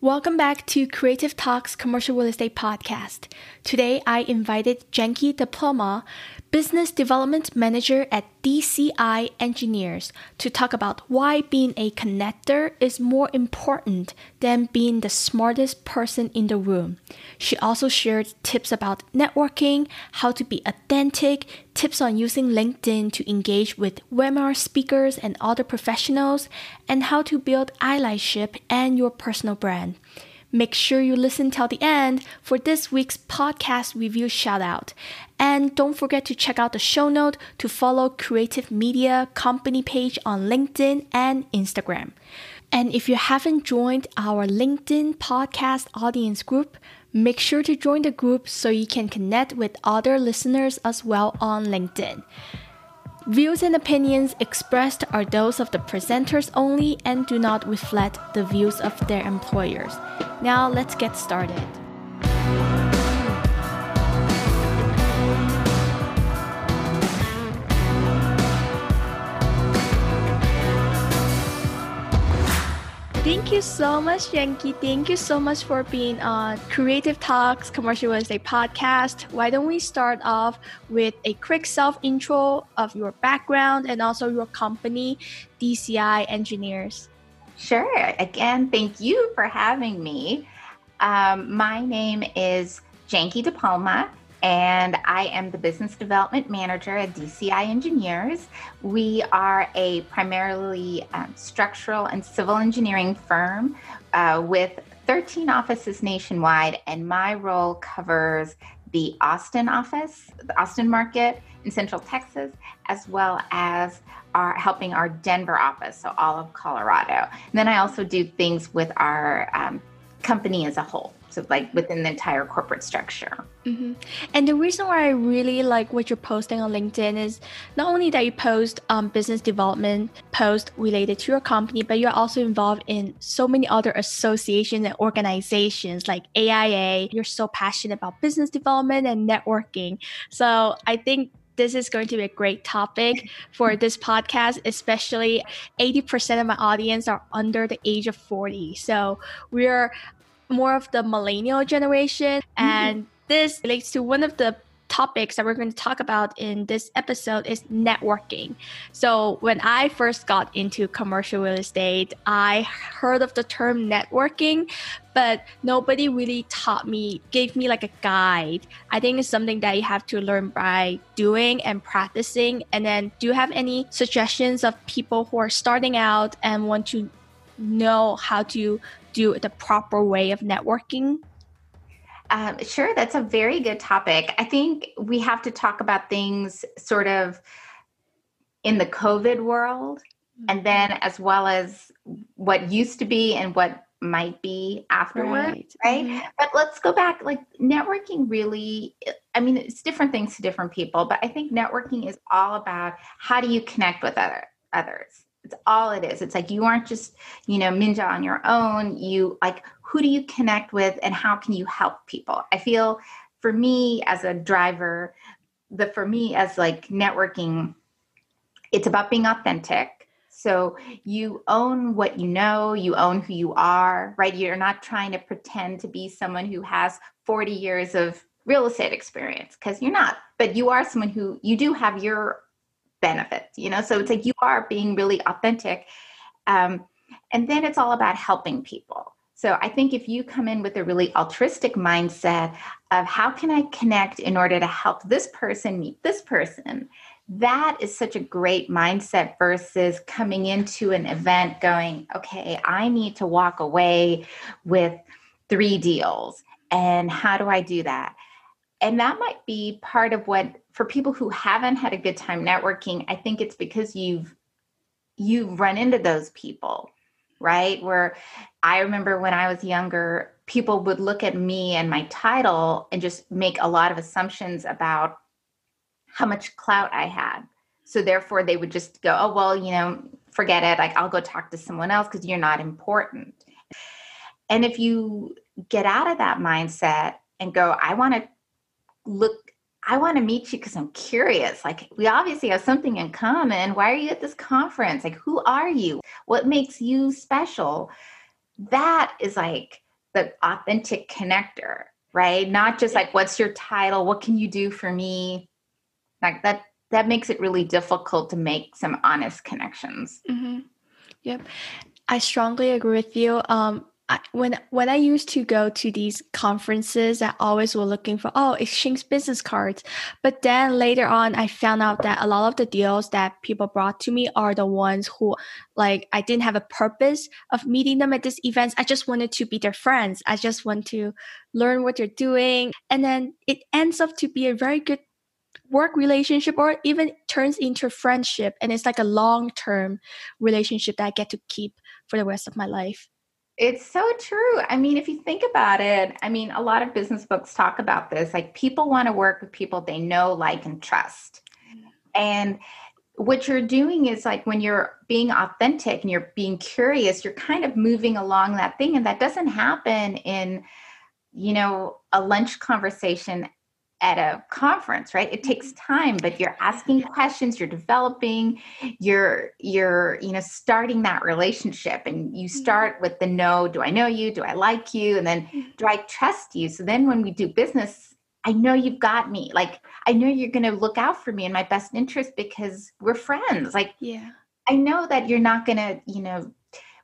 Welcome back to Creative Talks Commercial Real Estate Podcast. Today I invited Janki DePalma, Business Development Manager at DCI Engineers, to talk about why being a connector is more important than being the smartest person in the room. She also shared tips about networking, how to be authentic, tips on using LinkedIn to engage with webinar speakers and other professionals, and how to build allyship and your personal brand. Make sure you listen till the end for this week's podcast review shout out. And don't forget to check out the show note to follow Creative Media company page on LinkedIn and Instagram. And if you haven't joined our LinkedIn podcast audience group, make sure to join the group so you can connect with other listeners as well on LinkedIn. Views and opinions expressed are those of the presenters only and do not reflect the views of their employers. Now let's get started. Thank you so much, Janki. Thank you so much for being on Creative Talks Commercial Estate Podcast. Why don't we start off with a quick self intro of your background and also your company, DCI Engineers? Sure. Again, thank you for having me. Um, my name is Janki DePalma, and I am the business development manager at DCI Engineers. We are a primarily um, structural and civil engineering firm uh, with 13 offices nationwide, and my role covers the Austin office, the Austin market in Central Texas, as well as our helping our Denver office, so all of Colorado. And then I also do things with our um, company as a whole so like within the entire corporate structure mm-hmm. and the reason why i really like what you're posting on linkedin is not only that you post um, business development posts related to your company but you're also involved in so many other associations and organizations like aia you're so passionate about business development and networking so i think this is going to be a great topic for this podcast, especially 80% of my audience are under the age of 40. So we're more of the millennial generation. Mm-hmm. And this relates to one of the topics that we're going to talk about in this episode is networking. So, when I first got into commercial real estate, I heard of the term networking, but nobody really taught me, gave me like a guide. I think it's something that you have to learn by doing and practicing. And then, do you have any suggestions of people who are starting out and want to know how to do the proper way of networking? Um, sure, that's a very good topic. I think we have to talk about things sort of in the COVID world, and then as well as what used to be and what might be afterward, right? right? Mm-hmm. But let's go back. Like networking really, I mean, it's different things to different people, but I think networking is all about how do you connect with other others it's all it is. It's like you aren't just, you know, ninja on your own. You like who do you connect with and how can you help people? I feel for me as a driver, the for me as like networking, it's about being authentic. So you own what you know, you own who you are, right? You're not trying to pretend to be someone who has 40 years of real estate experience because you're not, but you are someone who you do have your benefits you know? So it's like you are being really authentic um, and then it's all about helping people. So i think if you come in with a really altruistic mindset of how can i connect in order to help this person meet this person that is such a great mindset versus coming into an event going okay i need to walk away with three deals and how do i do that and that might be part of what for people who haven't had a good time networking i think it's because you've you've run into those people right? Where i remember when i was younger people would look at me and my title and just make a lot of assumptions about how much clout i had. So therefore they would just go oh well you know forget it. Like i'll go talk to someone else because you're not important. And if you get out of that mindset and go i want to look I want to meet you because I'm curious. Like, we obviously have something in common. Why are you at this conference? Like, who are you? What makes you special? That is like the authentic connector, right? Not just like what's your title, what can you do for me? Like that that makes it really difficult to make some honest connections. Mm-hmm. Yep. I strongly agree with you. Um, I, when when I used to go to these conferences, I always were looking for oh exchange business cards. But then later on, I found out that a lot of the deals that people brought to me are the ones who like I didn't have a purpose of meeting them at these events. I just wanted to be their friends. I just want to learn what they're doing, and then it ends up to be a very good work relationship or even turns into friendship and it's like a long term relationship that I get to keep for the rest of my life. It's so true. I mean, if you think about it, I mean, a lot of business books talk about this. Like, people want to work with people they know, like, and trust. Mm-hmm. And what you're doing is like when you're being authentic and you're being curious, you're kind of moving along that thing. And that doesn't happen in, you know, a lunch conversation at a conference right? It takes mm-hmm. time but you're asking questions you're developing you're you're you know starting that relationship and you mm-hmm. start with the no do i know you? Do i like you? and then mm-hmm. do i trust you? So then when we do business i know you've got me. Like i know you're going to look out for me in my best interest because we're friends. Like yeah. I know that you're not going to you know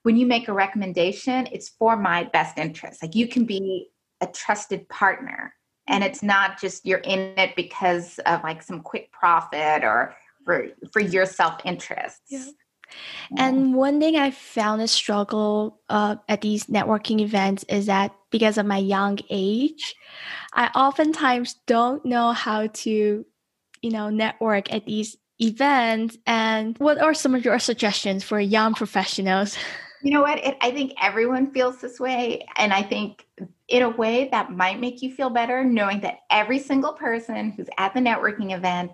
when you make a recommendation it's for my best interest. Like you can be a trusted partner and it's not just you're in it because of like some quick profit or for for your self interests. yeah. And one thing I found a struggle uh, at these networking events is that because of my young age, I oftentimes don't know how to, you know, network at these events. And what are some of your suggestions for young professionals? You know what? It, I think everyone feels this way. And I think in a way that might make you feel better, knowing that every single person who's at the networking event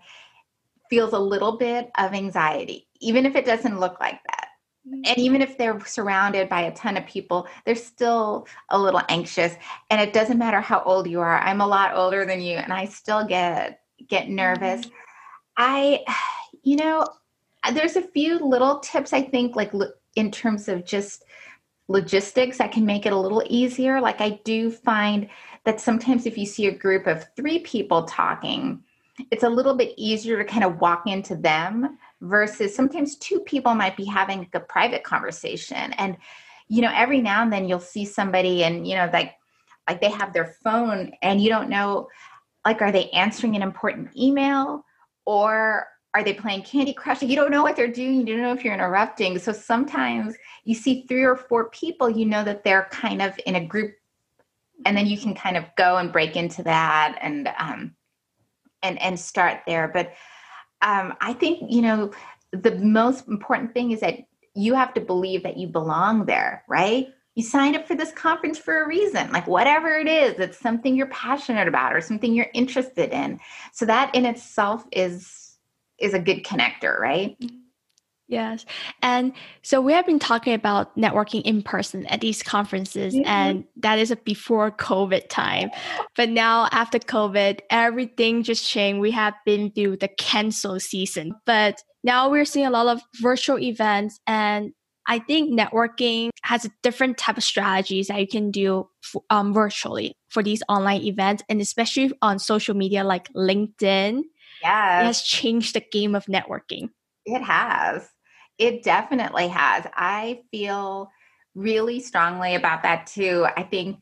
feels a little bit of anxiety, even if it doesn't look like that. Mm-hmm. And even if they're surrounded by a ton of people, they're still a little anxious. And it doesn't matter how old you are. I'm a lot older than you, and I still get get nervous. Mm-hmm. I, you know, there's a few little tips I think, like in terms of just logistics I can make it a little easier. Like I do find that sometimes if you see a group of three people talking, it's a little bit easier to kind of walk into them versus sometimes two people might be having a private conversation. And, you know, every now and then you'll see somebody and, you know, like, like they have their phone and you don't know, like, are they answering an important email or are they playing Candy Crush? You don't know what they're doing. You don't know if you're interrupting. So sometimes you see three or four people, you know that they're kind of in a group, and then you can kind of go and break into that and um, and and start there. But um, I think you know the most important thing is that you have to believe that you belong there, right? You signed up for this conference for a reason, like whatever it is, it's something you're passionate about or something you're interested in. So that in itself is is a good connector, right? Yes. And so we have been talking about networking in person at these conferences, mm-hmm. and that is a before COVID time. But now, after COVID, everything just changed. We have been through the cancel season, but now we're seeing a lot of virtual events. And I think networking has a different type of strategies that you can do um, virtually for these online events, and especially on social media like LinkedIn yeah. It has changed the game of networking. It has. It definitely has. I feel really strongly about that too. I think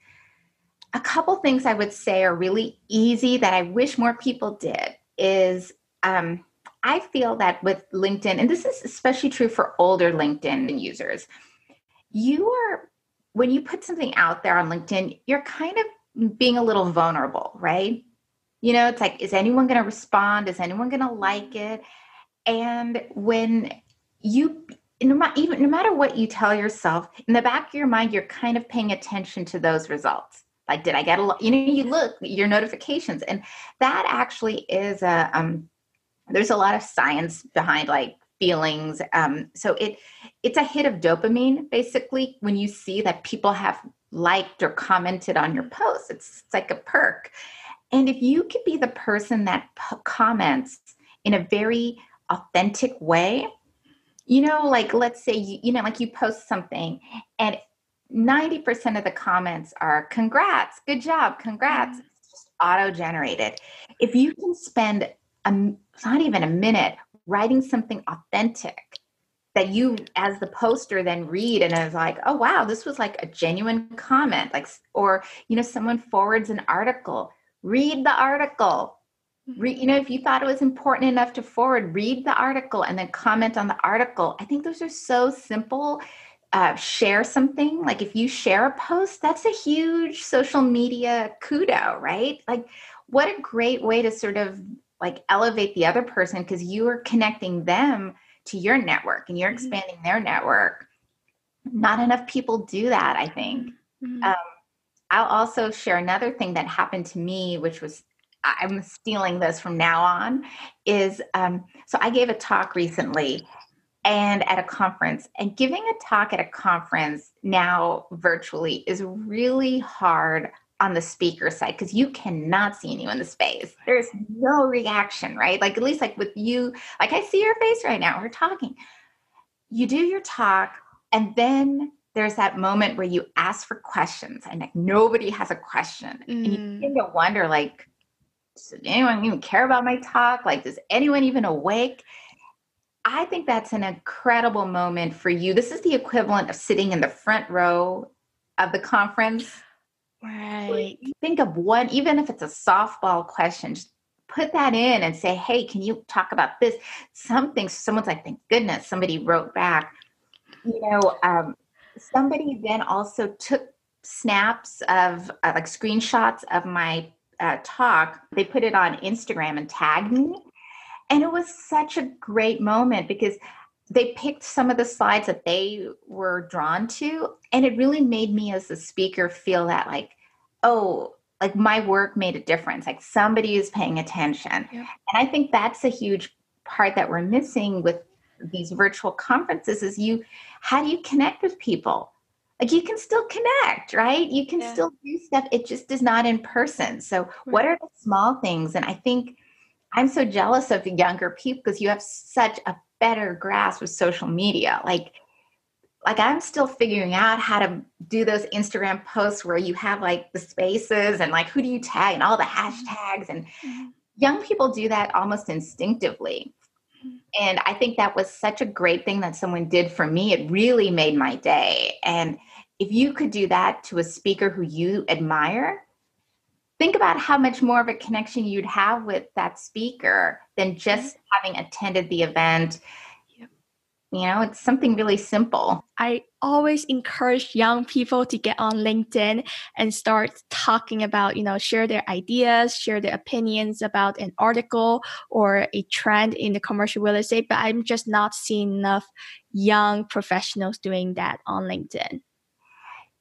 a couple things I would say are really easy that I wish more people did is um, I feel that with LinkedIn, and this is especially true for older LinkedIn users, you are, when you put something out there on LinkedIn, you're kind of being a little vulnerable, right? You know, it's like, is anyone going to respond? Is anyone going to like it? And when you, no matter, even no matter what you tell yourself, in the back of your mind, you're kind of paying attention to those results. Like, did I get a lot? You know, you look your notifications, and that actually is a. Um, there's a lot of science behind like feelings. Um, so it it's a hit of dopamine basically when you see that people have liked or commented on your post. It's, it's like a perk. And if you could be the person that p- comments in a very authentic way, you know, like let's say you, you know, like you post something and 90% of the comments are congrats, good job, congrats. Mm. It's just auto generated. If you can spend a, not even a minute writing something authentic that you as the poster then read and is like oh wow this was like a genuine comment like or you know someone forwards an article read the article read, you know if you thought it was important enough to forward read the article and then comment on the article i think those are so simple uh, share something like if you share a post that's a huge social media kudo right like what a great way to sort of like elevate the other person because you are connecting them to your network and you're mm-hmm. expanding mm-hmm. their network. Not enough people do that, I think. Mm-hmm. Um, I'll also share another thing that happened to me, which was I'm stealing this from now on. Is um, so I gave a talk recently and at a conference, and giving a talk at a conference now virtually is really hard on the speaker side because you cannot see anyone in the space. There's no reaction, right? Like at least like with you, like I see your face right now. We're talking. You do your talk, and then there's that moment where you ask for questions, and like nobody has a question, mm. and you mm. begin to wonder, like, does anyone even care about my talk? Like, does anyone even awake? I think that's an incredible moment for you. This is the equivalent of sitting in the front row of the conference Right. Think of one, even if it's a softball question, just put that in and say, hey, can you talk about this? Something, someone's like, thank goodness somebody wrote back. You know, um, somebody then also took snaps of uh, like screenshots of my uh, talk. They put it on Instagram and tagged me. And it was such a great moment because they picked some of the slides that they were drawn to and it really made me as a speaker feel that like oh like my work made a difference like somebody is paying attention yeah. and i think that's a huge part that we're missing with these virtual conferences is you how do you connect with people like you can still connect right you can yeah. still do stuff it just is not in person so right. what are the small things and i think i'm so jealous of the younger people because you have such a better grasp with social media. Like, like I'm still figuring out how to do those Instagram posts where you have like the spaces and like who do you tag and all the mm-hmm. hashtags and mm-hmm. young people do that almost instinctively. And I think that was such a great thing that someone did for me. It really made my day. And if you could do that to a speaker who you admire, think about how much more of a connection you'd have with that speaker than just having attended the event you know it's something really simple i always encourage young people to get on linkedin and start talking about you know share their ideas share their opinions about an article or a trend in the commercial real estate but i'm just not seeing enough young professionals doing that on linkedin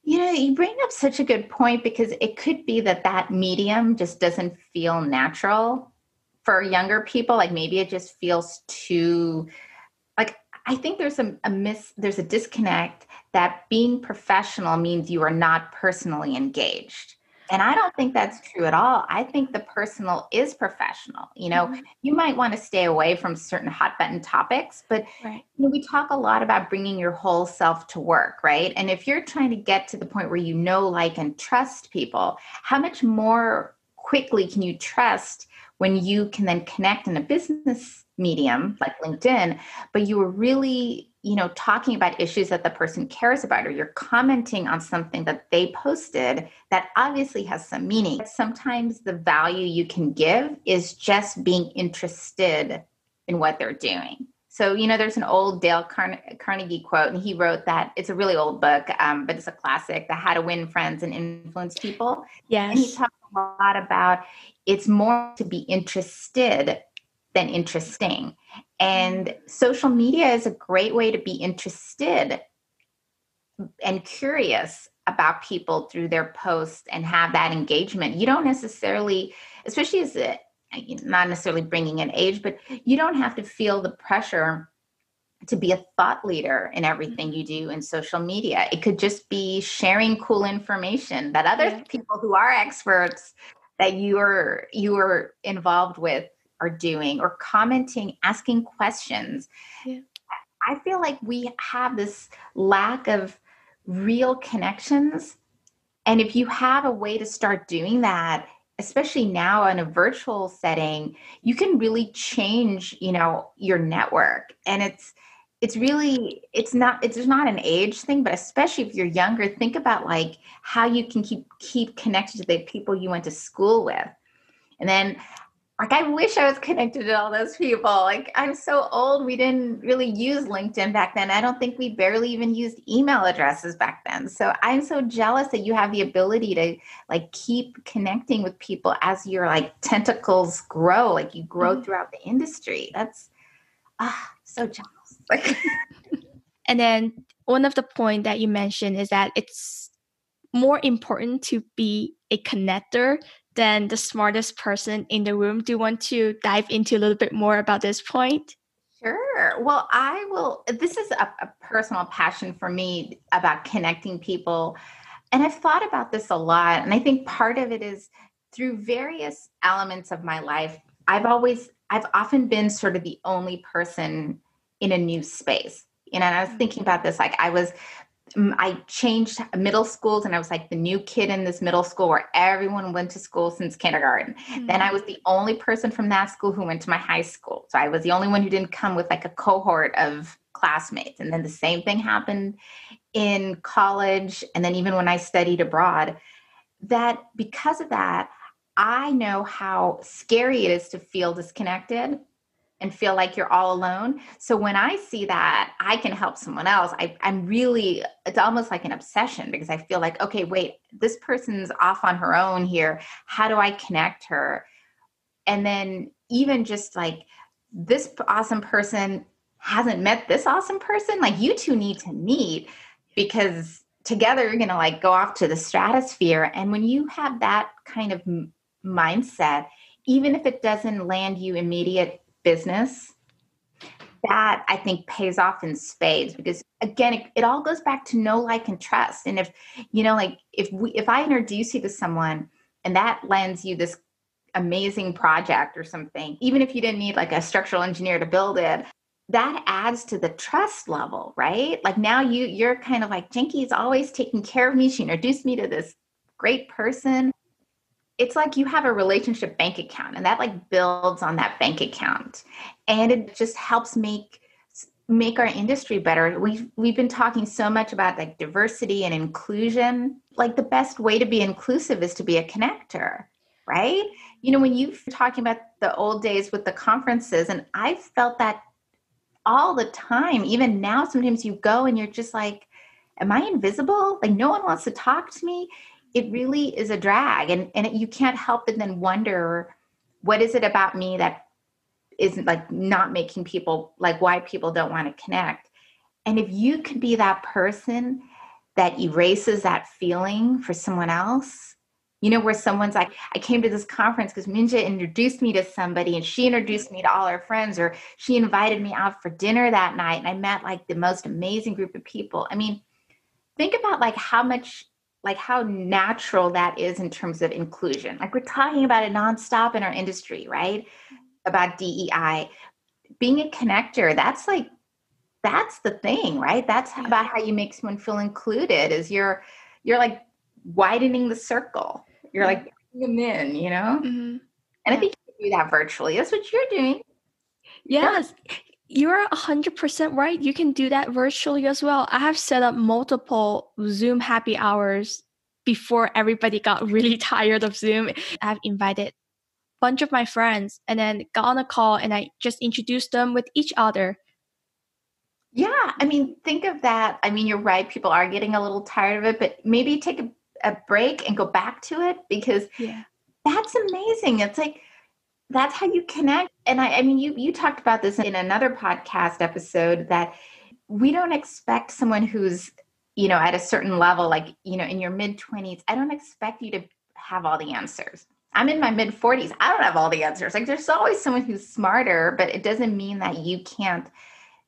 you know, you bring up such a good point because it could be that that medium just doesn't feel natural for younger people. Like maybe it just feels too, like, I think there's a, a miss, there's a disconnect that being professional means you are not personally engaged. And I don't think that's true at all. I think the personal is professional. You know, mm-hmm. you might want to stay away from certain hot button topics, but right. you know, we talk a lot about bringing your whole self to work, right? And if you're trying to get to the point where you know, like, and trust people, how much more quickly can you trust when you can then connect in a business medium like LinkedIn, but you were really you know talking about issues that the person cares about or you're commenting on something that they posted that obviously has some meaning. Sometimes the value you can give is just being interested in what they're doing. So you know there's an old dale carnegie quote and he wrote that it's a really old book um, but it's a classic the how to win friends and influence people. Yes and he talks a lot about it's more to be interested than interesting and mm-hmm. social media is a great way to be interested and curious about people through their posts and have that engagement. You don't necessarily, especially as a, not necessarily bringing an age, but you don't have to feel the pressure to be a thought leader in everything you mm-hmm. do in social media. It could just be sharing cool information that other people who are experts that you are you are involved with are doing or commenting, asking questions. Yeah. I feel like we have this lack of real connections. And if you have a way to start doing that, especially now in a virtual setting, you can really change, you know, your network. And it's it's really it's not it's not an age thing but especially if you're younger think about like how you can keep keep connected to the people you went to school with and then like I wish I was connected to all those people. Like I'm so old, we didn't really use LinkedIn back then. I don't think we barely even used email addresses back then. So I'm so jealous that you have the ability to like keep connecting with people as your like tentacles grow, like you grow mm-hmm. throughout the industry. That's ah so jealous. Like and then one of the point that you mentioned is that it's more important to be a connector than the smartest person in the room. Do you want to dive into a little bit more about this point? Sure. Well, I will. This is a, a, personal passion for me about connecting people. And I've thought about this a lot. And I think part of it is through various elements of my life, I've always, I've often been sort of the only person in a new space. You know, and I was mm. thinking about this like I was I changed middle schools and I was like the new kid in this middle school where everyone went to school since kindergarten. Mm-hmm. Then I was the only person from that school who went to my high school. So I was the only one who didn't come with like a cohort of classmates. And then the same thing happened in college. And then even when I studied abroad, that because of that, I know how scary it is to feel disconnected and feel like you're all alone. So when I see that I can help someone else, I, am really, it's almost like an obsession because I feel like, okay, wait, this person's off on her own here. How do I connect her? And then even just like this awesome person hasn't met this awesome person, like you two need to meet because together you're going to like go off to the stratosphere. And when you have that kind of mindset, even if it doesn't land you immediate business, that I think pays off in spades because again, it, it, all goes back to know, like, and trust. And if you know, like, if we if I introduce you to someone and that lends you this amazing project or something, even if you didn't need like a structural engineer to build it, that adds to the trust level, right? Like now you you're kind of like is always taking care of me. She introduced me to this great person it's like you have a relationship bank account and that like builds on that bank account. And it just helps make make our industry better. We've we've been talking so much about like diversity and inclusion. Like the best way to be inclusive is to be a connector right? You know when you're talking about the old days with the conferences and i felt that all the time. Even now sometimes you go and you're just like am i invisible? Like no one wants to talk to me it really is a drag and and it, you can't help but then wonder what is it about me that isn't like not making people like why people don't want to connect? And if you could be that person that erases that feeling for someone else you know where someone's like i came to this conference because minja introduced me to somebody and she introduced me to all her friends or she invited me out for dinner that night and i met like the most amazing group of people. I mean think about like how much like how natural that is in terms of inclusion. Like we're talking about it nonstop in our industry, right? About DEI. Being a connector, that's like that's the thing, right? That's about how you make someone feel included is you're you're like widening the circle. You're like them in, you know? Mm-hmm. And I think you can do that virtually. That's what you're doing. Yes. You're 100% right. You can do that virtually as well. I have set up multiple Zoom happy hours before everybody got really tired of Zoom. I've invited a bunch of my friends and then got on a call and I just introduced them with each other. Yeah, I mean, think of that. I mean, you're right. People are getting a little tired of it, but maybe take a, a break and go back to it because yeah. that's amazing. It's like that's how you connect. And I, I mean you you talked about this in another podcast episode that we don't expect someone who's you know at a certain level like you know in your mid 20s i don't expect you to have all the answers. I'm in my mid 40s i don't have all the answers. Like there's always someone who's smarter but it doesn't mean that you can't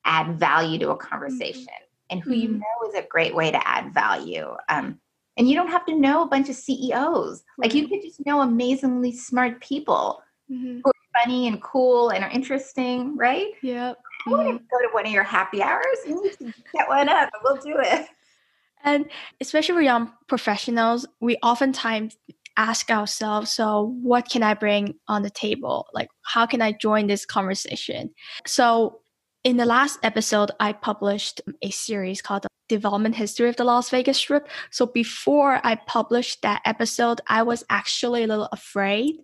add value to a conversation. Mm-hmm. and who you mm-hmm. know is a great way to add value. Um, and you don't have to know a bunch of ceos like you could just know amazingly smart people mm-hmm. who are funny and cool and are interesting, right? Yep. I want to go to one of your happy hours. You need to get one up and we'll do it. And especially for young professionals, we oftentimes ask ourselves, so what can I bring on the table? Like, how can I join this conversation? So, in the last episode, I published a series called the Development History of the Las Vegas Strip. So before I published that episode, I was actually a little afraid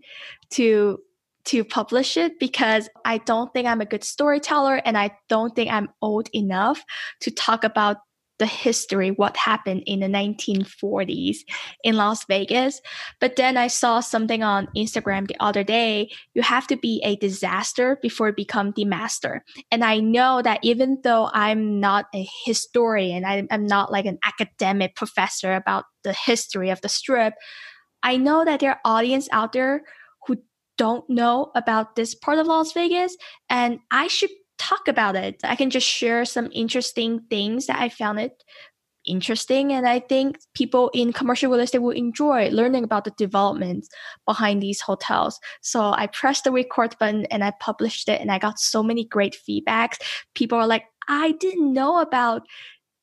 to to publish it because I don't think I'm a good storyteller and I don't think I'm old enough to talk about the history, what happened in the 1940s in Las Vegas. But then I saw something on Instagram the other day. You have to be a disaster before become the master. And I know that even though I'm not a historian, I, am not like an academic professor about the history of the strip, I know that there are audience out there don't know about this part of Las Vegas. And I should talk about it. I can just share some interesting things that I found it interesting and I think people in commercial real estate will enjoy learning about the developments behind these hotels. So I pressed the record button and I published it and I got so many great feedbacks. People are like, I didn't know about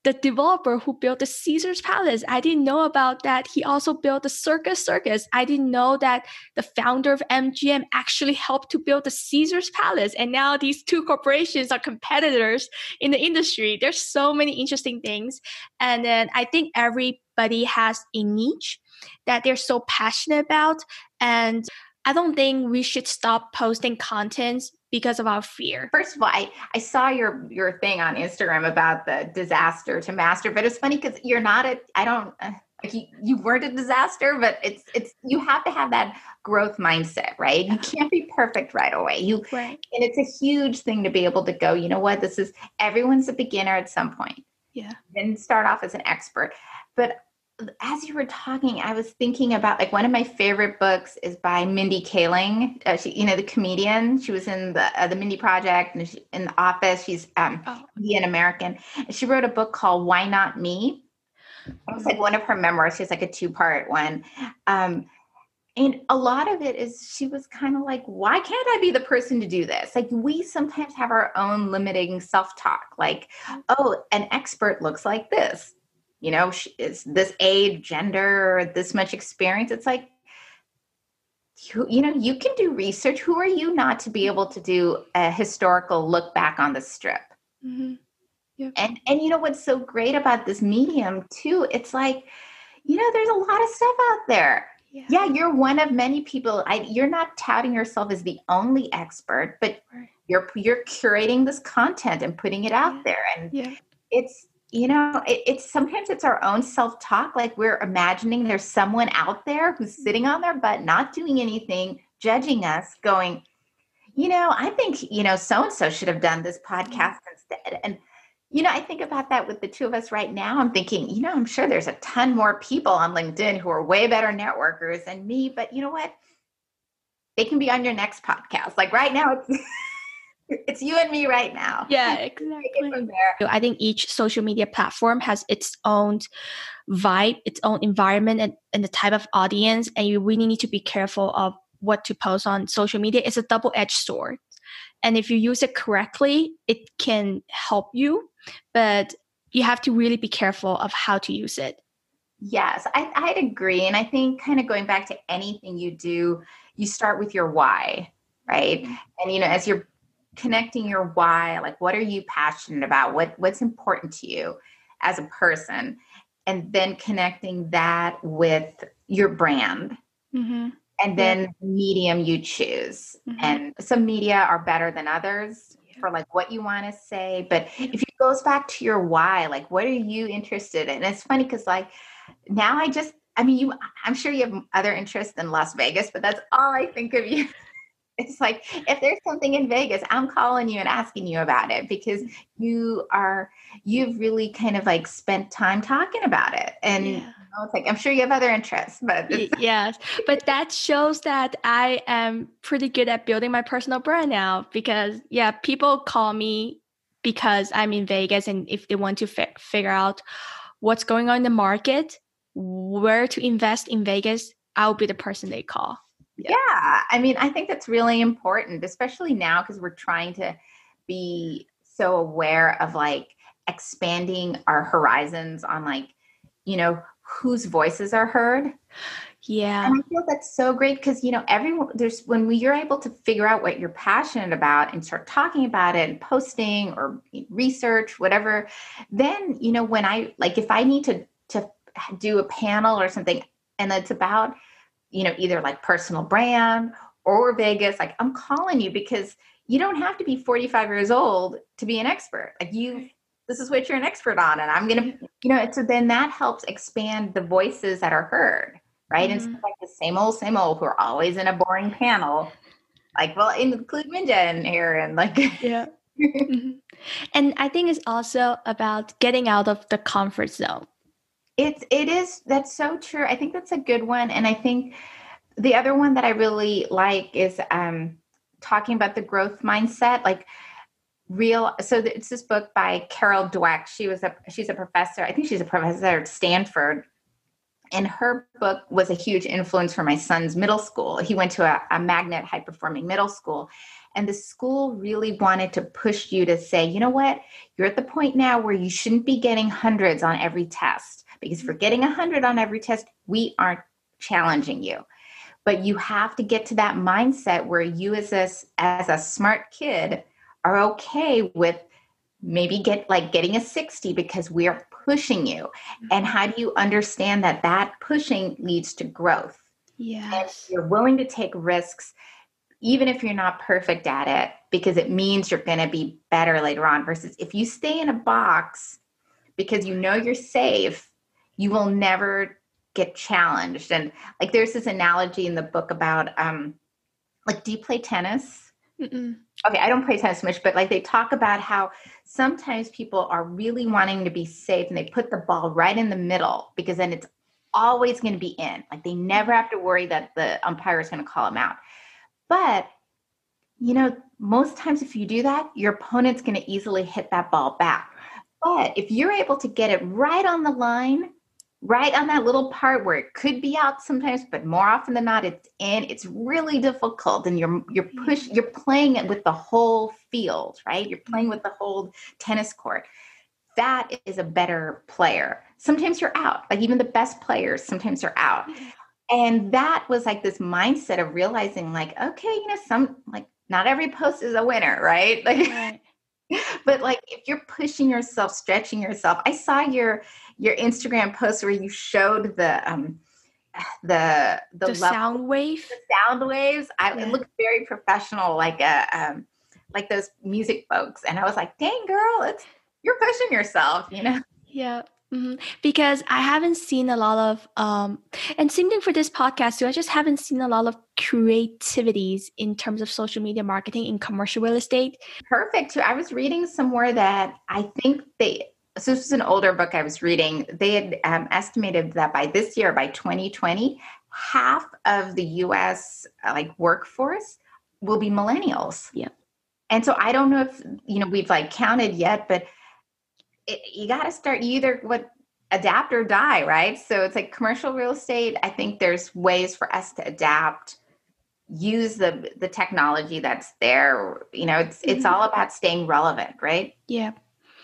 the developer who built the Caesar's Palace. I didn't know about that. He also built the Circus Circus. I didn't know that the founder of MGM actually helped to build the Caesar's Palace. And now these two corporations are competitors in the industry. There's so many interesting things. And then I think everybody has a niche that they're so passionate about. And I don't think we should stop posting content because of our fear. First of all, I, I saw your your thing on Instagram about the disaster to master, but it's funny because you're not a I don't uh, like you, you weren't a disaster, but it's it's you have to have that growth mindset, right? You can't be perfect right away. You right. and it's a huge thing to be able to go, you know what, this is everyone's a beginner at some point. Yeah. Then start off as an expert. But as you were talking, I was thinking about like one of my favorite books is by Mindy Kaling. Uh, she, you know, the comedian. She was in the uh, the Mindy Project and she, in the Office. She's um, oh. Indian American. And she wrote a book called Why Not Me. It was like one of her memoirs. She's like a two part one. Um, and a lot of it is she was kind of like, why can't I be the person to do this? Like, we sometimes have our own limiting self talk, like, mm. oh, an expert looks like this you know, is this age, gender, this much experience? It's like, you, you know, you can do research. Who are you not to be able to do a historical look back on the strip? Mm-hmm. And and you know what's so great about this medium too? It's like, you know, there's a lot of stuff out there. Yeah, yeah you're one of many people. I, you're not touting yourself as the only expert, but you're you're curating this content and putting it out yeah. there, and yeah. it's you know it, it's sometimes it's our own self-talk like we're imagining there's someone out there who's mm-hmm. sitting on their butt not doing anything judging us going you know i think you know so and so should have done this mm-hmm. podcast instead. And you know i think about that with the two of us right now. I'm thinking you know i'm sure there's a ton more people on linkedin who are way better networkers than me but you know what? They can be on your next podcast. Like right now it's it's you and me right now. Yeah, exactly. From there. I think each social media platform has its own vibe, its own environment, and, and the type of audience. And you really need to be careful of what to post on social media. It's a double edged sword. And if you use it correctly, it can help you, but you have to really be careful of how to use it. Yes, I, I'd agree. And I think kind of going back to anything you do, you start with your why, right? Mm-hmm. And, you know, as you're connecting your why like what are you passionate about what what's important to you as a person and then connecting that with your brand mm-hmm. and then yeah. medium you choose mm-hmm. and some media are better than others yeah. for like what you want to say but if it goes back to your why like what are you interested in and it's funny because like now i just i mean you i'm sure you have other interests than las vegas but that's all i think of you it's like if there's something in Vegas, I'm calling you and asking you about it because you are you've really kind of like spent time talking about it. And yeah. you know, it's like I'm sure you have other interests, but yes. But that shows that I am pretty good at building my personal brand now because yeah, people call me because I'm in Vegas and if they want to fi- figure out what's going on in the market, where to invest in Vegas, I'll be the person they call yeah. yeah i mean i think that's really important especially now because we're trying to be so aware of like expanding our horizons on like you know, whose voices are heard. Yeah. And I feel that's so great because, you know, everyone, there's when we, you're able to figure out what you're passionate about and start talking about it and posting or research, whatever, then, you know, when I, like, if I need to, to do a panel or something and it's about, you know, either like personal brand or Vegas, like I'm calling you because you don't have to be 45 years old to be an expert. Like you, this is what you're an expert on. And I'm going to, you know, so then that helps expand the voices that are heard right? Mm-hmm. Instead of like the same old, same old who are always in a boring panel. Like, well, include Minja in here and like Yeah. mm-hmm. And I think it's also about getting out of the comfort zone. It's it is that's so true. I think that's a good one. And I think the other one that I really like is um talking about the growth mindset. Like real so it's this book by carol dweck she was a she's a professor i think she's a professor at stanford and her book was a huge influence for my son's middle school. He went to a, a magnet high performing middle school. And the school really wanted to push you to say, you know what, you're at the point now where you shouldn't be getting hundreds on every test because for getting a hundred on every test, we aren't challenging you. But you have to get to that mindset where you as a, as a smart kid are okay with maybe get like getting a 60 because we're pushing you. And how do you understand that that pushing leads to growth? Yes. you're willing to take risks even if you're not perfect at it because it means you're going to be better later on versus if you stay in a box because you know you're safe you will never get challenged and like there's this analogy in the book about um like do you play tennis Mm-mm. Okay, I don't play tennis much, but like they talk about how sometimes people are really wanting to be safe and they put the ball right in the middle because then it's always going to be in. Like they never have to worry that the umpire is going to call them out. But you know, most times if you do that, your opponent's going to easily hit that ball back. But if you're able to get it right on the line, right on that little part where it could be out sometimes but more often than not it's in. It's really difficult and you're you're mm-hmm. push you're playing it with the whole field right? You're playing with the mm-hmm. whole tennis court. That is a better player. Sometimes you're out like even the best players sometimes are out. Mm-hmm. And that was like this mindset of realizing like okay you know some like not every post is a winner right? Like right. but like if you're pushing yourself stretching yourself i saw your your Instagram post where you showed the um the the, the sound wave the sound waves I, yeah. it looked very professional like a um like those music folks and I was like dang girl it's you're pushing yourself you know yeah Mm-hmm. Because I haven't seen a lot of, um, and same thing for this podcast too. I just haven't seen a lot of creativities in terms of social media marketing in commercial real estate. Perfect. I was reading somewhere that I think they so this is an older book I was reading. They had um, estimated that by this year, by 2020, half of the U.S. Uh, like workforce will be millennials. Yeah. And so I don't know if you know we've like counted yet, but it, you got to start. You either what adapt or die, right? So it's like commercial real estate. I think there's ways for us to adapt use the the technology that's there you know it's it's mm-hmm. all about staying relevant right yeah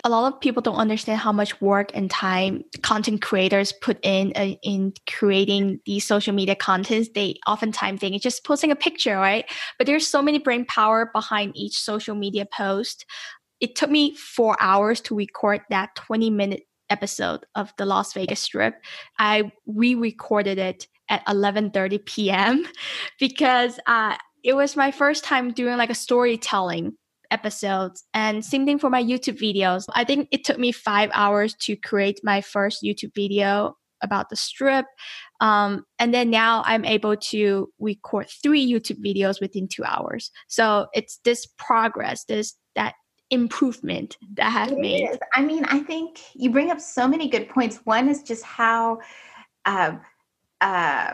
a lot of people don't understand how much work and time content creators put in uh, in creating these social media contents. They oftentimes think it's just posting a picture, right? But there's so many brain power behind each social media post. It took me four hours to record that 20 minute episode of the Las Vegas Strip. I re-recorded it at 11:30 p.m. because uh, it was my first time doing like a storytelling episodes. And same thing for my youtube videos. I think it took me five hours to create my first youtube video about the strip. Um, and then now i'm able to record three youtube videos within two hours. So it's this progress this that improvement that i have it made. is. i mean i think you bring up so many good points. One is just how uh, uh,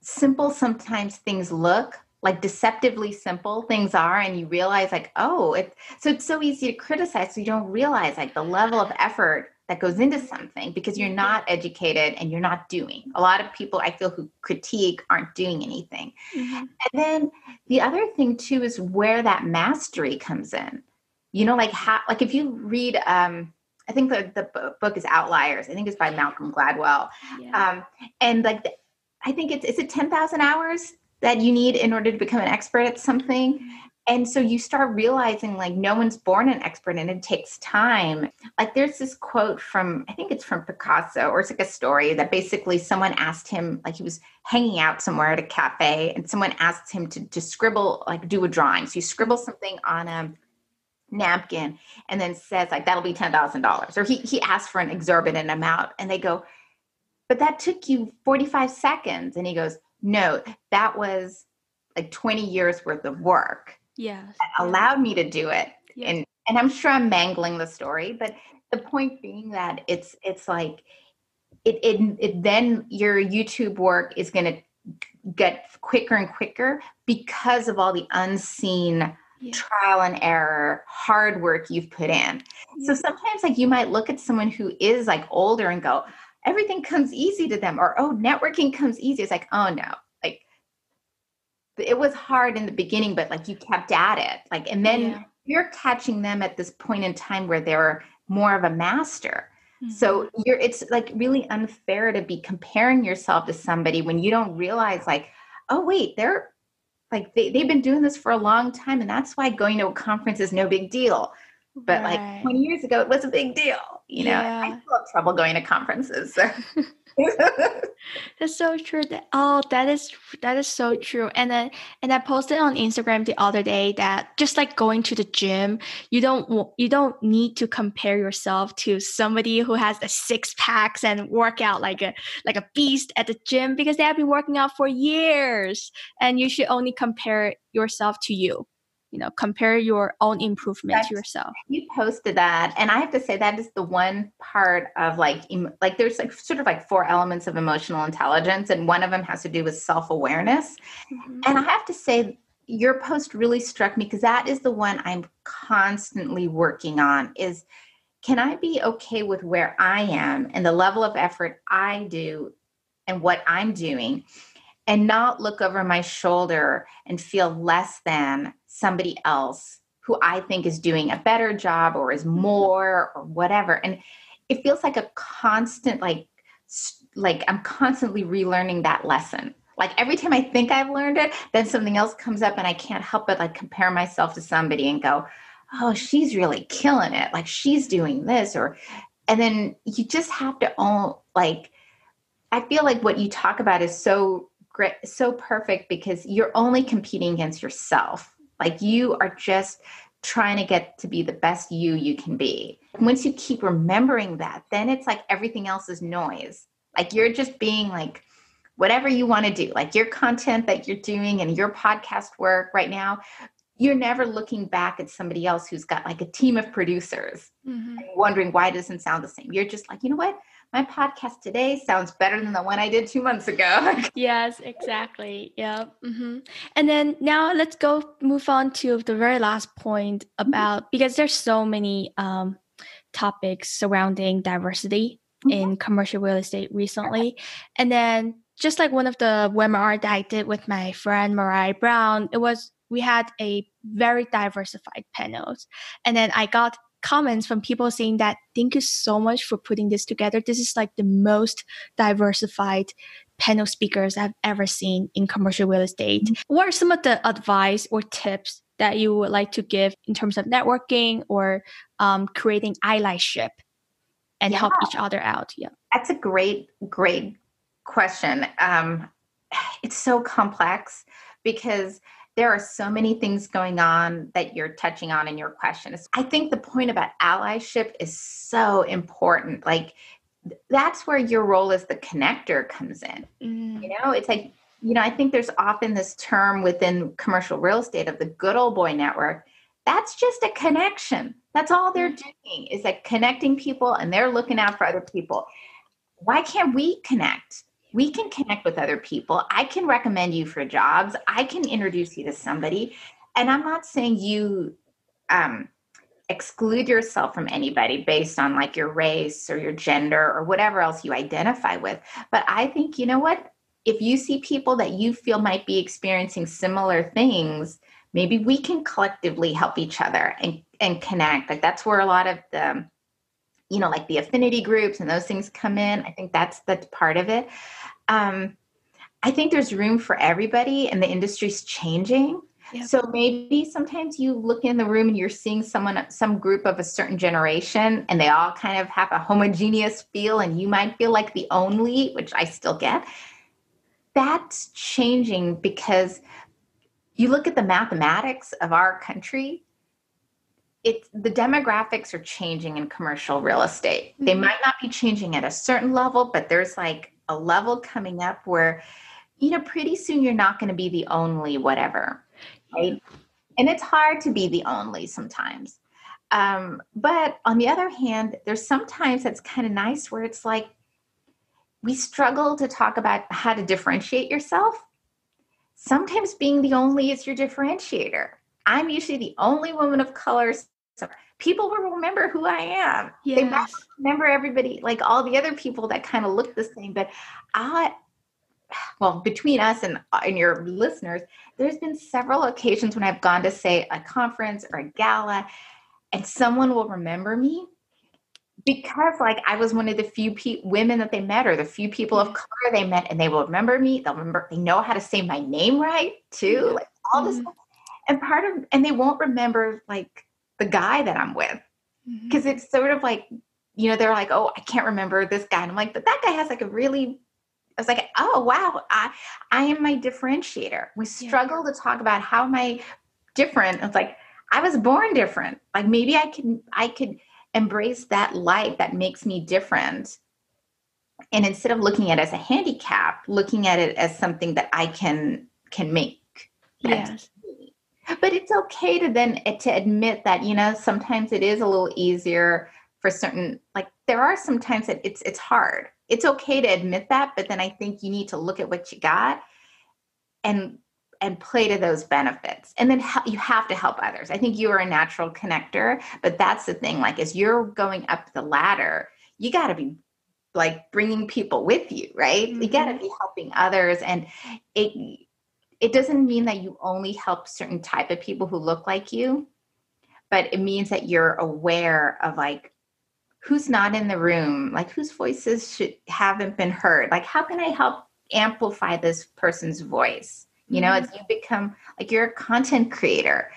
simple sometimes things look like deceptively simple things are and you realize like oh it so it's so easy to criticize so you don't realize like the level of effort that goes into something because you're not educated and you're not doing a lot of people i feel who critique aren't doing anything mm-hmm. and then the other thing too is where that mastery comes in you know like how like if you read um I think the, the book is Outliers. I think it's by Malcolm Gladwell. Yeah. Um, and like, the, I think it's, is it 10,000 hours that you need in order to become an expert at something? and so you start realizing like no one's born an expert and it takes time. Like there's this quote from i think it's from picasso or it's like a story that basically someone asked him like he was hanging out somewhere at a cafe and someone asked him to, to scribble like do a drawing. So you scribble something on a napkin and then says like that'll be $10000 or he, he asked for an exorbitant amount and they go but that took you 45 seconds. And he goes no that was like 20 years worth of work yeah allowed me to do it and and i'm sure i'm mangling the story but the point being that it's it's like it it, it then your youtube work is going to get quicker and quicker because of all the unseen yeah. trial and error hard work you've put in yeah. so sometimes like you might look at someone who is like older and go everything comes easy to them or oh networking comes easy it's like oh no like it was hard in the beginning, but like you kept at it. Like, and then yeah. you're catching them at this point in time where they're more of a master. Mm-hmm. So you're it's like really unfair to be comparing yourself to somebody when you don't realize like, oh wait, they're like they, they've been doing this for a long time and that's why going to a conference is no big deal. But right. like 20 years ago, it was a big deal. You know, yeah. I still have trouble going to conferences. So. That's so true. That oh, that is that is so true. And then and I posted on Instagram the other day that just like going to the gym, you don't you don't need to compare yourself to somebody who has a six packs and work out like a like a beast at the gym because they have been working out for years. And you should only compare yourself to you you know compare your own improvement That's, to yourself. You posted that and i have to say that is the one part of like em- like there's like sort of like four elements of emotional intelligence and one of them has to do with self-awareness. Mm-hmm. and i have to say your post really struck me because that is the one i'm constantly working on is can i be okay with where i am and the level of effort i do and what i'm doing and not look over my shoulder and feel less than somebody else who I think is doing a better job or is mm-hmm. more or whatever. And it feels like a constant, like, like I'm constantly relearning that lesson. Like every time I think I've learned it, then something else comes up and I can't help but like compare myself to somebody and go, oh, she's really killing it. Like she's doing this or, and then you just have to own, like, I feel like what you talk about is so great, so perfect because you're only competing against yourself like you are just trying to get to be the best you you can be. Once you keep remembering that, then it's like everything else is noise. Like you're just being like whatever you want to do, like your content that you're doing and your podcast work right now, you're never looking back at somebody else who's got like a team of producers mm-hmm. wondering why it doesn't sound the same. You're just like, you know what? My podcast today sounds better than the one I did two months ago. yes, exactly. Yeah. Mm-hmm. And then now let's go move on to the very last point mm-hmm. about because there's so many um, topics surrounding diversity mm-hmm. in commercial real estate recently. And then just like one of the webinar that I did with my friend Mariah Brown, it was we had a very diversified panels. And then I got comments from people saying that thank you so much for putting this together. This is like the most diversified panel speakers I've ever seen in commercial real estate. Mm-hmm. What are some of the advice or tips that you would like to give in terms of networking or um, creating allyship and yeah. help each other out? Yeah, that's a great, great question. Um, it's so complex because there are so many things going on that you're touching on in your questions. I think the point about allyship is so important. Like that's where your role as the connector comes in. Mm. You know, it's like, you know, I think there's often this term within commercial real estate of the good old boy network. That's just a connection. That's all they're mm. doing is like connecting people and they're looking out for other people. Why can't we connect? We can connect with other people. I can recommend you for jobs. I can introduce you to somebody. And I'm not saying you um, exclude yourself from anybody based on like your race or your gender or whatever else you identify with. But I think, you know what? If you see people that you feel might be experiencing similar things, maybe we can collectively help each other and, and connect. Like that's where a lot of the you know, like the affinity groups and those things come in. I think that's that's part of it. Um, I think there's room for everybody, and the industry's changing. Yep. So maybe sometimes you look in the room and you're seeing someone, some group of a certain generation, and they all kind of have a homogeneous feel, and you might feel like the only, which I still get. That's changing because you look at the mathematics of our country it's the demographics are changing in commercial real estate. Mm-hmm. They might not be changing at a certain level, but there's like a level coming up where, you know, pretty soon you're not going to be the only whatever, right? And it's hard to be the only sometimes. Um, but on the other hand, there's sometimes that's kind of nice where it's like we struggle to talk about how to differentiate yourself. Sometimes being the only is your differentiator. I'm usually the only woman of color so people will remember who I am. Yes. They might remember everybody, like all the other people that kind of look the same. But I, well, between us and, and your listeners, there's been several occasions when I've gone to say a conference or a gala, and someone will remember me because like I was one of the few pe- women that they met or the few people of color they met and they will remember me. They'll remember, they know how to say my name right too. Like all this. Mm-hmm. And part of, and they won't remember like the guy that I'm with. Because mm-hmm. it's sort of like, you know, they're like, oh, I can't remember this guy. And I'm like, but that guy has like a really I was like, oh wow, I I am my differentiator. We struggle yeah. to talk about how am I different. It's like I was born different. Like maybe I can I could embrace that light that makes me different. And instead of looking at it as a handicap, looking at it as something that I can can make. Yes but it's okay to then to admit that you know sometimes it is a little easier for certain like there are some times that it's it's hard. It's okay to admit that but then i think you need to look at what you got and and play to those benefits. And then you have to help others. I think you are a natural connector but that's the thing like as you're going up the ladder you got to be like bringing people with you right? Mm-hmm. you got to be helping others and it it doesn't mean that you only help certain type of people who look like you but it means that you're aware of like who's not in the room like whose voices should haven't been heard. Like how can i help amplify this person's voice? You know mm-hmm. as you become like you're a content creator.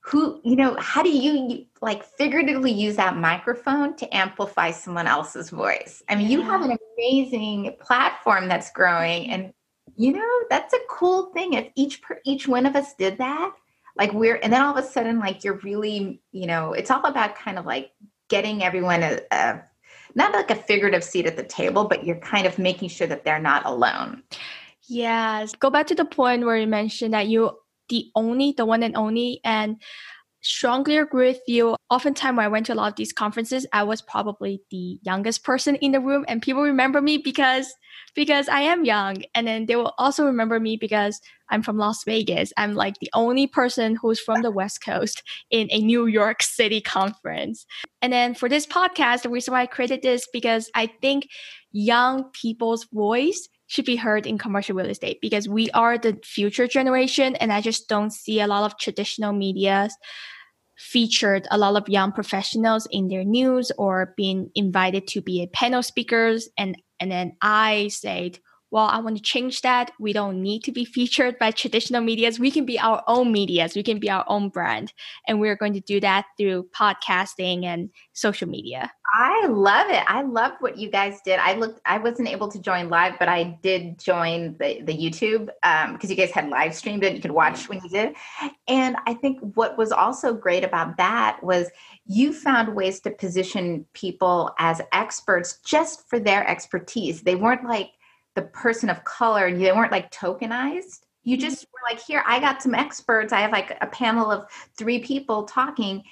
Who you know how do you like figuratively use that microphone to amplify someone else's voice? I mean you have an amazing platform that's growing and you know that's a cool thing. If each per each one of us did that like we're and then all of a sudden like you're really you know it's all about kind of like getting everyone a, a not like a figurative seat at the table but you're kind of making sure that they're not alone. Yes. Go back to the point where you mentioned that you the only the one and only and strongly agree with you. Oftentimes, when I went to a lot of these conferences, I was probably the youngest person in the room, and people remember me because because I am young, and then they will also remember me because I'm from Las Vegas. I'm like the only person who's from the West Coast in a New York City conference. And then for this podcast, the reason why I created this because I think young people's voice should be heard in commercial real estate because we are the future generation and i just don't see a lot of traditional media featured a lot of young professionals in their news or being invited to be a panel speakers. And and then i said well, I want to change that. We don't need to be featured by traditional medias. We can be our own medias. We can be our own brand. And we're going to do that through podcasting and social media. I love it. I love what you guys did. I looked, I wasn't able to join live, but I did join the, the YouTube because um, you guys had live streamed it. You could watch when you did. And I think what was also great about that was you found ways to position people as experts just for their expertise. They weren't like, the person of color and they weren't like tokenized you mm-hmm. just were like here i got some experts i have like a panel of three people talking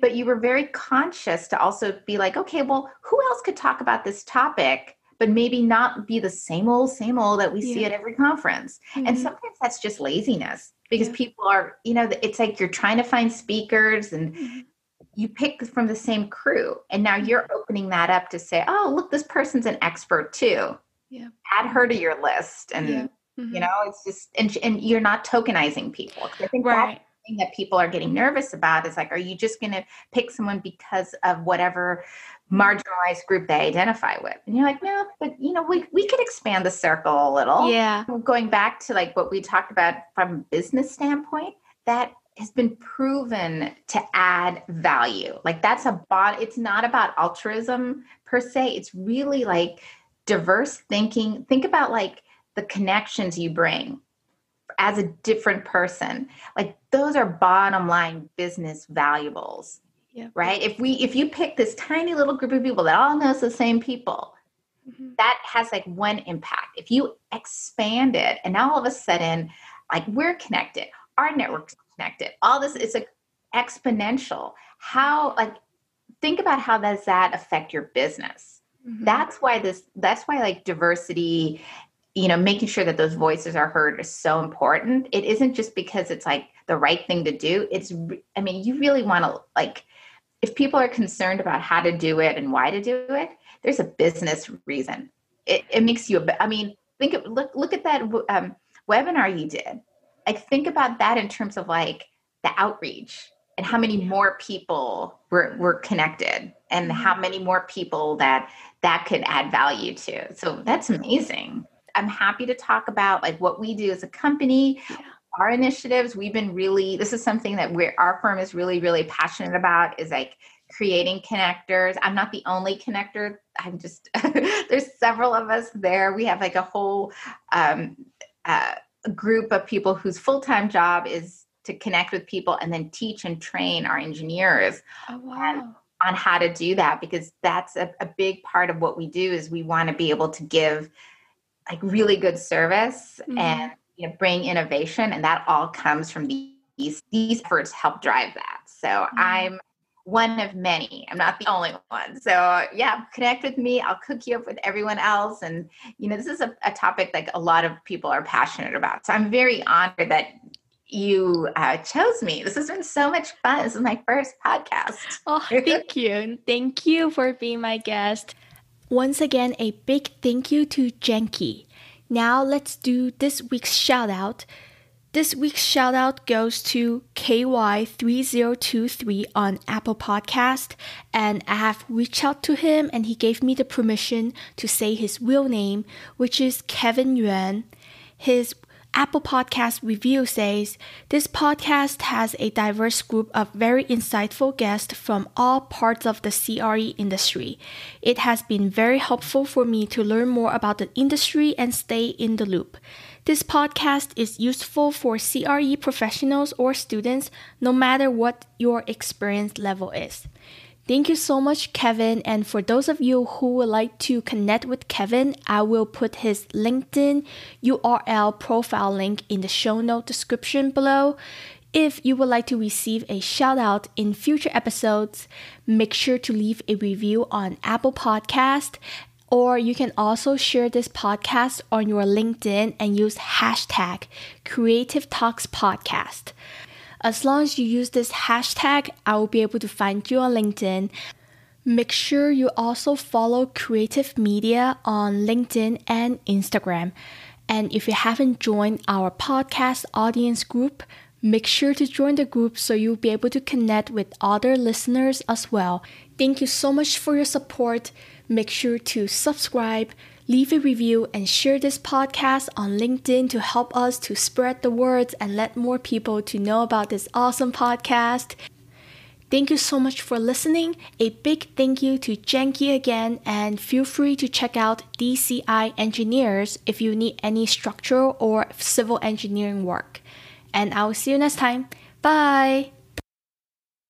but you were very conscious to also be like okay well who else could talk about this topic but maybe not be the same old same old that we yeah. see at every conference mm-hmm. and sometimes that's just laziness because yeah. people are you know it's like you're trying to find speakers and mm-hmm. you pick from the same crew and now you're opening that up to say oh look this person's an expert too yeah add her to your list and yeah. mm-hmm. you know it's just and, and you're not tokenizing people i think right. thing that people are getting nervous about is like, are you just going to pick someone because of whatever marginalized group they identify with? And you're like, no, but you know, we, we could expand the circle a little. Yeah. Going back to like what we talked about from a business standpoint, that has been proven to add value. Like that's a bot, it's not about altruism per se. It's really like diverse thinking. Think about like the connections you bring as a different person like those are bottom line business valuables Yep. right if we if you pick this tiny little group of people that all knows the same people Mhm. that has like one impact if you expand it and now all of a sudden like we're connected our network's connected all this is like exponential how like think about how does that affect your business Mhm. that's why this that's why like diversity you know making sure that those voices are heard is so important. It isn't just because it's like the right thing to do. It's i mean you really want to like if people are concerned about how to do it and why to do it there's a business reason. It, it makes you i mean think of look look at that um, webinar you did. Like think about that in terms of like the outreach and how many more people were, were connected and how many more people that that could add value to. So that's amazing. I'm happy to talk about like what we do as a company Yeah. our initiatives. We've been really this is something that we're our firm is really really passionate about is like creating connectors. I'm not the only connector. I'm just there's several of us there. We have like a whole um, uh, group of people whose full-time job is to connect with people and then teach and train our engineers. Oh, wow. On how to do that because that's a, a big part of what we do is we want to be able to give like really good service Mhm. and you know bring innovation and that all comes from these these efforts help drive that. So i'm one of many. I'm not the only one. So yeah connect with me. I'll cook you up with everyone else. And you know this is a, a topic like a lot of people are passionate about. So i'm very honored that you uh, chose me this has been so much fun this is my first podcast Oh, thank you. Thank you for being my guest. Once again, a big thank you to Janki. Now let's do this week's shout out. This week's shout out goes to KY3023 on Apple Podcast, and I have reached out to him and he gave me the permission to say his real name, which is Kevin Yuan. His Apple Podcast review says this podcast has a diverse group of very insightful guests from all parts of the CRE industry. It has been very helpful for me to learn more about the industry and stay in the loop. This podcast is useful for CRE professionals or students, no matter what your experience level is. Thank you so much, Kevin. And for those of you who would like to connect with Kevin, I will put his LinkedIn URL profile link in the show note description below. If you would like to receive a shout out in future episodes, make sure to leave a review on Apple Podcast. Or you can also share this podcast on your LinkedIn and use hashtag Creative Talks Podcast. As long as you use this hashtag, I will be able to find you on LinkedIn. Make sure you also follow Creative Media on LinkedIn and Instagram. And if you haven't joined our podcast audience group, make sure to join the group so you'll be able to connect with other listeners as well. Thank you so much for your support. Make sure to subscribe, leave a review, and share this podcast on LinkedIn to help us to spread the words and let more people to know about this awesome podcast. Thank you so much for listening. A big thank you to Janki again, and feel free to check out DCI Engineers if you need any structural or civil engineering work. And I will see you next time. Bye!